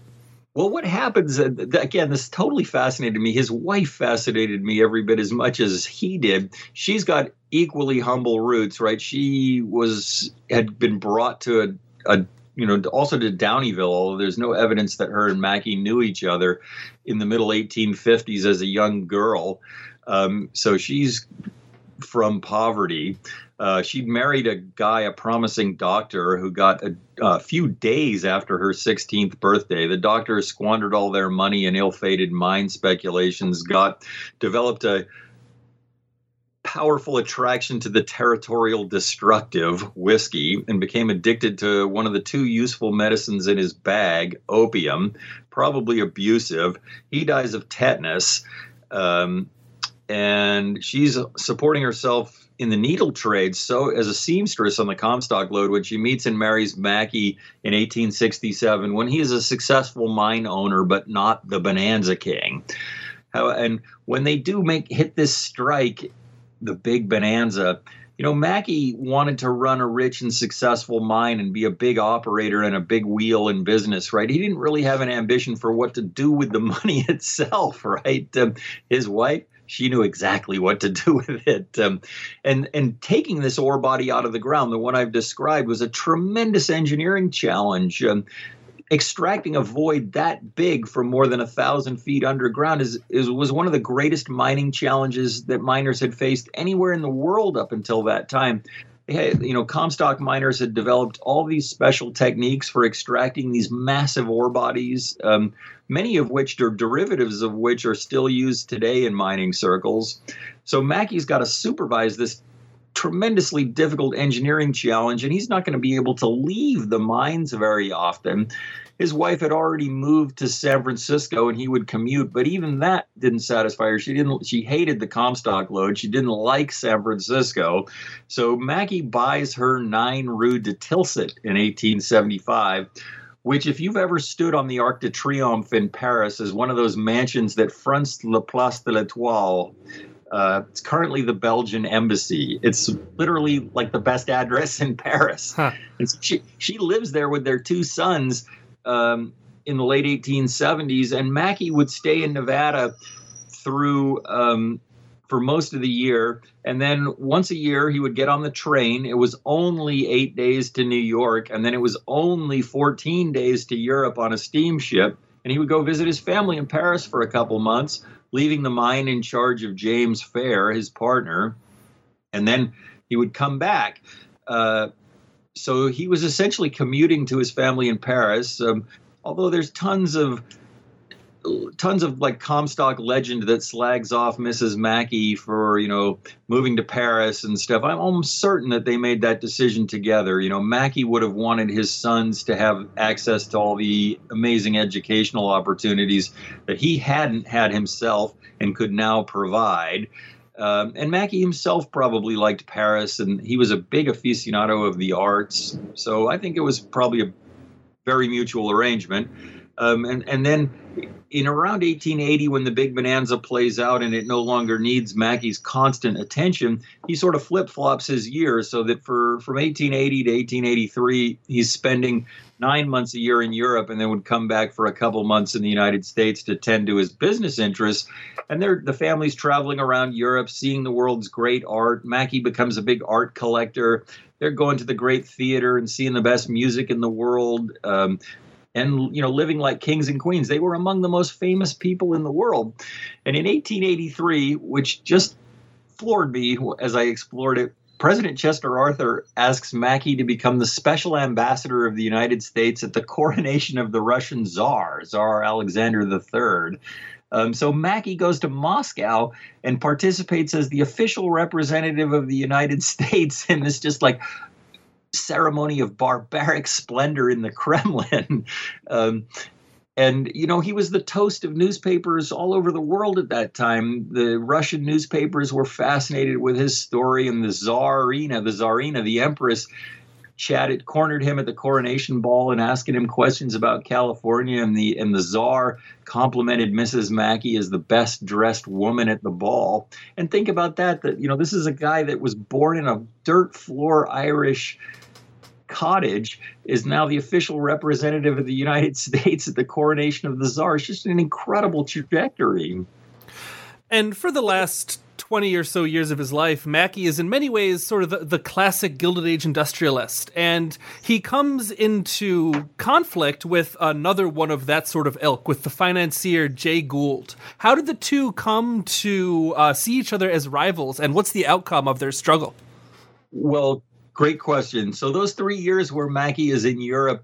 Well, what happens uh, again? This totally fascinated me. His wife fascinated me every bit as much as he did. She's got equally humble roots, right? She was had been brought to a, a you know, also to Downieville, although there's no evidence that her and Mackay knew each other in the middle 1850s as a young girl. Um, so she's from poverty. Uh, she'd married a guy, a promising doctor, who got a, a, few days after her 16th birthday. The doctor squandered all their money in ill-fated mine speculations, got developed a powerful attraction to the territorial destructive whiskey and became addicted to one of the two useful medicines in his bag, opium, probably abusive. He dies of tetanus. Um, and she's supporting herself in the needle trade so as a seamstress on the comstock lode when she meets and marries mackay in 1867 when he is a successful mine owner but not the bonanza king How, and when they do make hit this strike the big bonanza. You know, Mackay wanted to run a rich and successful mine and be a big operator and a big wheel in business, right? He didn't really have an ambition for what to do with the money itself, right? Um, his wife, she knew exactly what to do with it. Um, and and taking this ore body out of the ground, the one I've described, was a tremendous engineering challenge. Um, extracting a void that big from more than a thousand feet underground is, is was one of the greatest mining challenges that miners had faced anywhere in the world up until that time. Had, you know, Comstock miners had developed all these special techniques for extracting these massive ore bodies, um, many of which are derivatives of which are still used today in mining circles. So Mackay's got to supervise this tremendously difficult engineering challenge, and he's not going to be able to leave the mines very often. His wife had already moved to San Francisco, and he would commute, but even that didn't satisfy her. She didn't. She hated the Comstock lode. She didn't like San Francisco, so Mackay buys her nine Rue de Tilsitt in 1875 which, if you've ever stood on the Arc de Triomphe in Paris, is one of those mansions that fronts La Place de l'Etoile. Uh, it's currently the Belgian embassy. It's literally like the best address in Paris. Huh. And so she she lives there with their two sons um, in the late 1870s, and Mackay would stay in Nevada through um, for most of the year, and then once a year he would get on the train. It was only eight days to New York, and then it was only 14 days to Europe on a steamship. And he would go visit his family in Paris for a couple months leaving the mine in charge of James Fair, his partner, and then he would come back. Uh, so he was essentially commuting to his family in Paris. Um, although there's tons of tons of like Comstock legend that slags off Mrs. Mackay for you know moving to Paris and stuff. I'm almost certain that they made that decision together. You know, Mackay would have wanted his sons to have access to all the amazing educational opportunities that he hadn't had himself and could now provide. Um, and Mackay himself probably liked Paris, and he was a big aficionado of the arts. So I think it was probably a very mutual arrangement. Um, and and then in around 1880, when the big bonanza plays out and it no longer needs Mackay's constant attention, he sort of flip flops his years so that for from 1880 to 1883, he's spending nine months a year in Europe and then would come back for a couple months in the United States to tend to his business interests. And they're, the family's traveling around Europe, seeing the world's great art. Mackay becomes a big art collector. They're going to the great theater and seeing the best music in the world. Um, and you know living like kings and queens. They were among the most famous people in the world. And in 1883 which just floored me as i explored it president chester arthur asks mackay to become the special ambassador of the united states at the coronation of the russian tsar tsar alexander iii um, so Mackay goes to Moscow and participates as the official representative of the United States. In this just like ceremony of barbaric splendor in the Kremlin. um, and you know he was the toast of newspapers all over the world at that time the russian newspapers were fascinated with his story and the tsarina the tsarina the empress chatted cornered him at the coronation ball and asking him questions about california and the and the czar complimented mrs mackay as the best dressed woman at the ball and think about that that you know this is a guy that was born in a dirt floor irish cottage is now the official representative of the United States at the coronation of the czar. It's just an incredible trajectory. And for the last 20 or so years of his life, Mackay is in many ways sort of the, the, classic Gilded Age industrialist. And he comes into conflict with another one of that sort of ilk, with the financier Jay Gould. How did the two come to uh, see each other as rivals, and what's the outcome of their struggle? Well, Great question. So those three years where Mackay is in Europe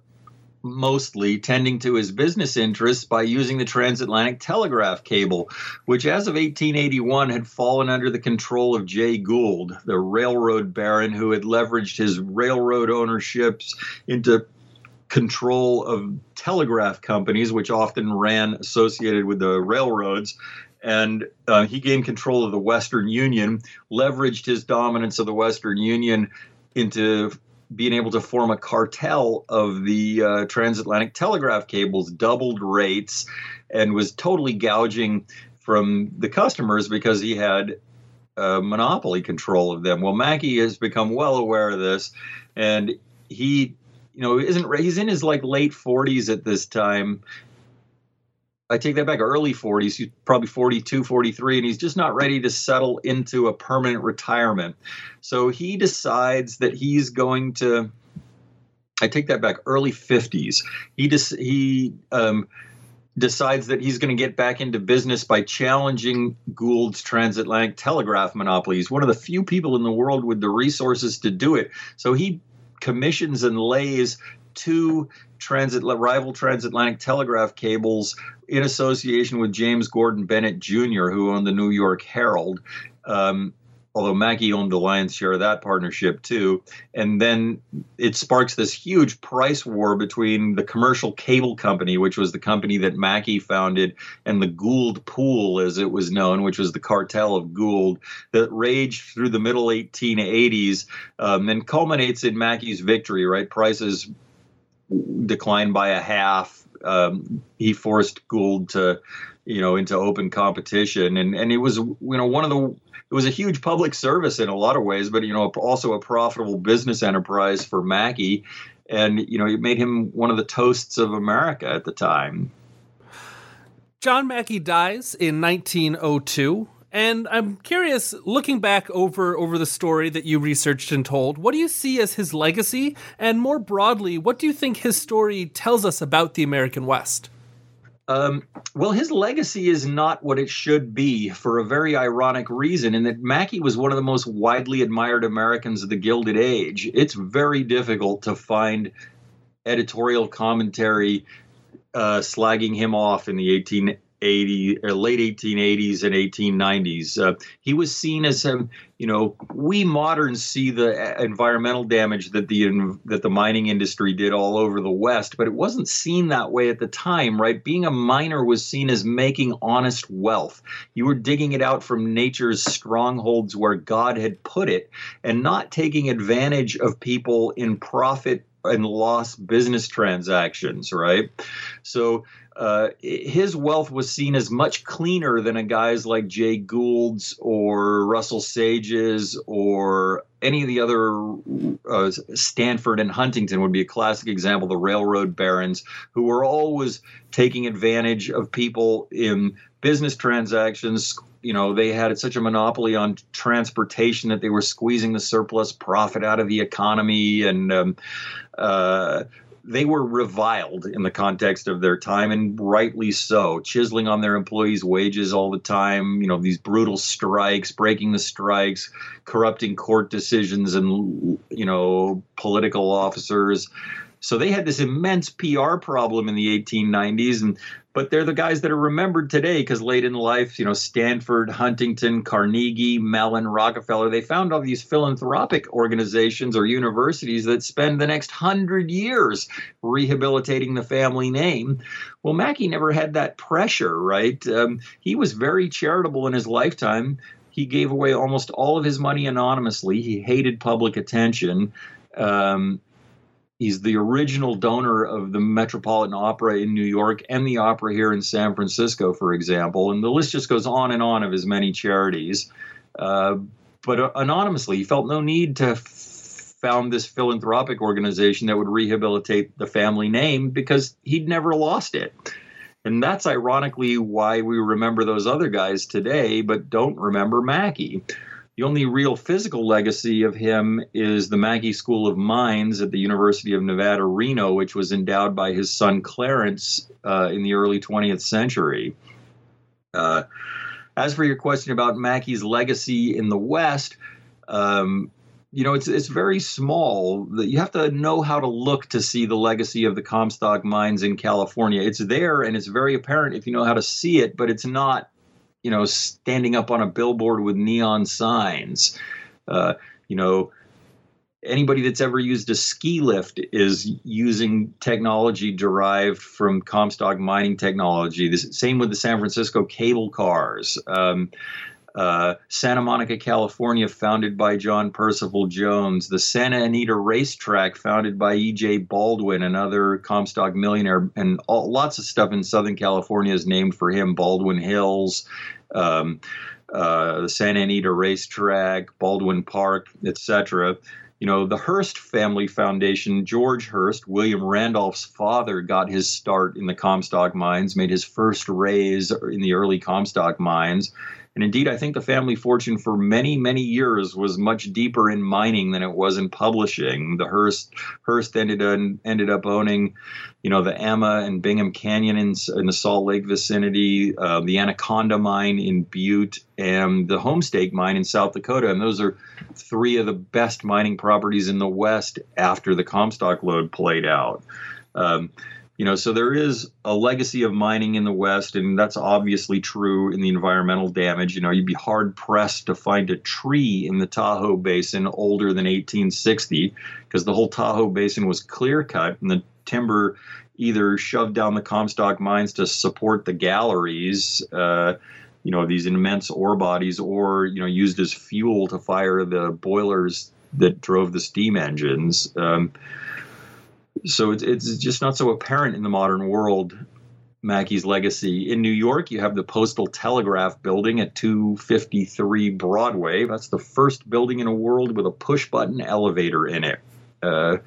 mostly tending to his business interests by using the transatlantic telegraph cable, which as of 1881 had fallen under the control of Jay Gould, the railroad baron who had leveraged his railroad ownerships into control of telegraph companies, which often ran associated with the railroads. And uh, he gained control of the Western Union, leveraged his dominance of the Western Union into being able to form a cartel of the uh, transatlantic telegraph cables, doubled rates, and was totally gouging from the customers because he had uh, monopoly control of them. Well, Mackay has become well aware of this, and he, you know, isn't he's in his like late 40s at this time, I take that back, early 40s. He's probably 42, 43, and he's just not ready to settle into a permanent retirement. So he decides that he's going to I take that back. Early 50s. He just he um, decides that he's going to get back into business by challenging Gould's transatlantic telegraph monopoly. He's one of the few people in the world with the resources to do it. So he commissions and lays two transit rival transatlantic telegraph cables in association with James Gordon Bennett Jr., who owned the New York Herald. Um, although Mackay owned the lion's share of that partnership too. And then it sparks this huge price war between the commercial cable company, which was the company that Mackay founded, and the Gould Pool, as it was known, which was the cartel of Gould, that raged through the middle 1880s um, and culminates in Mackay's victory, right? Prices declined by a half. Um, he forced Gould to, you know, into open competition, and and it was you know one of the it was a huge public service in a lot of ways, but you know also a profitable business enterprise for Mackay, and you know it made him one of the toasts of America at the time. John Mackay dies in 1902. And I'm curious, looking back over over the story that you researched and told, what do you see as his legacy? And more broadly, what do you think his story tells us about the American West? Um, well, his legacy is not what it should be for a very ironic reason, in that Mackay was one of the most widely admired Americans of the Gilded Age. It's very difficult to find editorial commentary uh, slagging him off in the 18 80 or late 1880s and 1890s. Uh, he was seen as a, you know, we moderns see the environmental damage that the that the mining industry did all over the West, but it wasn't seen that way at the time, right? Being a miner was seen as making honest wealth. You were digging it out from nature's strongholds where God had put it, and not taking advantage of people in profit and loss business transactions, right? So uh, his wealth was seen as much cleaner than a guy's like Jay Gould's or Russell Sage's or any of the other uh, Stanford and Huntington would be a classic example. The railroad barons who were always taking advantage of people in business transactions. You know, they had such a monopoly on transportation that they were squeezing the surplus profit out of the economy and. Um, uh, they were reviled in the context of their time, and rightly so, chiseling on their employees' wages all the time. You know, these brutal strikes, breaking the strikes, corrupting court decisions, and you know, political officers. So they had this immense PR problem in the 1890s, and but they're the guys that are remembered today because late in life, you know, Stanford, Huntington, Carnegie, Mellon, Rockefeller, they found all these philanthropic organizations or universities that spend the next hundred years rehabilitating the family name. Well, Mackay never had that pressure, right? Um, he was very charitable in his lifetime. He gave away almost all of his money anonymously. He hated public attention. Um, He's the original donor of the Metropolitan Opera in New York and the opera here in San Francisco, for example. And the list just goes on and on of his many charities. Uh, but uh, anonymously, he felt no need to f- found this philanthropic organization that would rehabilitate the family name because he'd never lost it. And that's ironically why we remember those other guys today, but don't remember Mackay. The only real physical legacy of him is the Mackay School of Mines at the University of Nevada, Reno, which was endowed by his son Clarence uh, in the early 20th century. Uh, as for your question about Mackay's legacy in the West, um, you know, it's it's very small. You have to know how to look to see the legacy of the Comstock mines in California. It's there and it's very apparent if you know how to see it, but it's not you know, standing up on a billboard with neon signs. Uh, you know, anybody that's ever used a ski lift is using technology derived from Comstock mining technology. The same with the San Francisco cable cars. Um, uh, Santa Monica, California, founded by John Percival Jones. The Santa Anita Racetrack, founded by E.J. Baldwin, another Comstock millionaire, and all, lots of stuff in Southern California is named for him. Baldwin Hills, um, uh, the Santa Anita Racetrack, Baldwin Park, etc. You know, the Hearst Family Foundation, George Hearst, William Randolph's father, got his start in the Comstock mines, made his first raise in the early Comstock mines And indeed, I think the family fortune for many, many years was much deeper in mining than it was in publishing. The Hearst Hearst ended up, ended up owning, you know, the Emma and Bingham Canyon in, in the Salt Lake vicinity, uh, the Anaconda mine in Butte, and the Homestake mine in South Dakota. And those are three of the best mining properties in the West after the Comstock lode played out. Um, you know, so there is a legacy of mining in the West, and that's obviously true in the environmental damage. You know, you'd be hard pressed to find a tree in the Tahoe Basin older than 1860 because the whole Tahoe Basin was clear cut and the timber either shoved down the Comstock mines to support the galleries. Uh, you know these immense ore bodies, or you know used as fuel to fire the boilers that drove the steam engines. Um, so it's, it's just not so apparent in the modern world Mackay's legacy. In New York, you have the Postal Telegraph Building at 253 Broadway. That's the first building in the world with a push button elevator in it. Uh,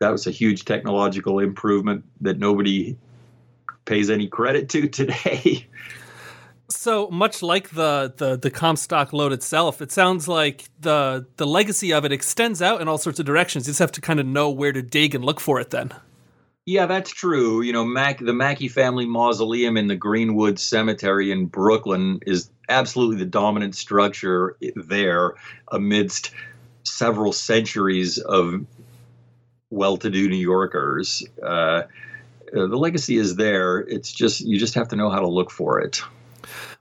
that was a huge technological improvement that nobody pays any credit to today. So much like the, the the Comstock lode itself, it sounds like the the legacy of it extends out in all sorts of directions. You just have to kind of know where to dig and look for it. Then, yeah, that's true. You know, Mac, the Mackay family mausoleum in the Greenwood Cemetery in Brooklyn is absolutely the dominant structure there, amidst several centuries of well-to-do New Yorkers. Uh, the legacy is there. It's just you just have to know how to look for it.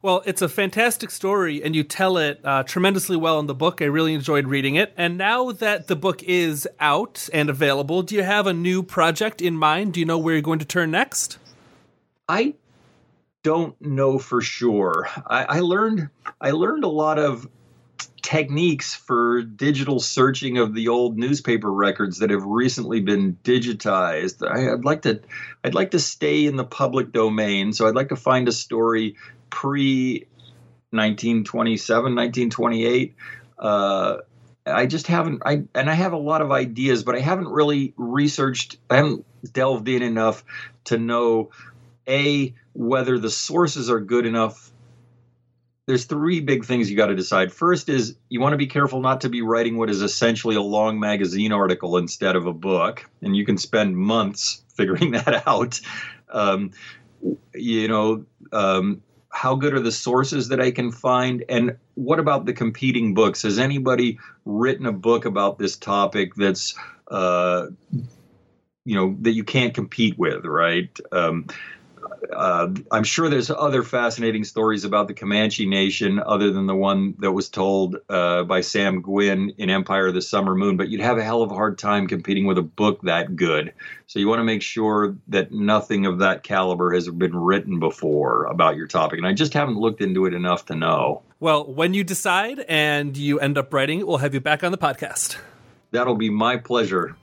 Well, it's a fantastic story, and you tell it uh, tremendously well in the book. I really enjoyed reading it. And now that the book is out and available, do you have a new project in mind? Do you know where you're going to turn next? I don't know for sure. I, I learned I learned a lot of techniques for digital searching of the old newspaper records that have recently been digitized. I, would like to I'd like to stay in the public domain, so I'd like to find a story pre 1927, 1928. Uh, I just haven't. I and I have a lot of ideas, but I haven't really researched. I haven't delved in enough to know a whether the sources are good enough. There's three big things you got to decide. First is you want to be careful not to be writing what is essentially a long magazine article instead of a book, and you can spend months figuring that out. Um, you know, um, how good are the sources that I can find? And what about the competing books? Has anybody written a book about this topic that's, uh, you know, that you can't compete with, right? Um, uh, I'm sure there's other fascinating stories about the Comanche Nation other than the one that was told uh, by Sam Gwynne in Empire of the Summer Moon, but you'd have a hell of a hard time competing with a book that good. So you want to make sure that nothing of that caliber has been written before about your topic. And I just haven't looked into it enough to know. Well, when you decide and you end up writing, we'll have you back on the podcast. That'll be my pleasure.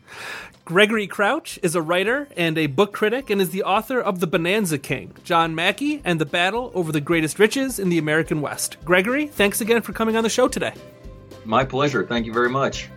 Gregory Crouch is a writer and a book critic and is the author of The Bonanza King, John Mackay, and the Battle Over the Greatest Riches in the American West. Gregory, thanks again for coming on the show today. My pleasure. Thank you very much.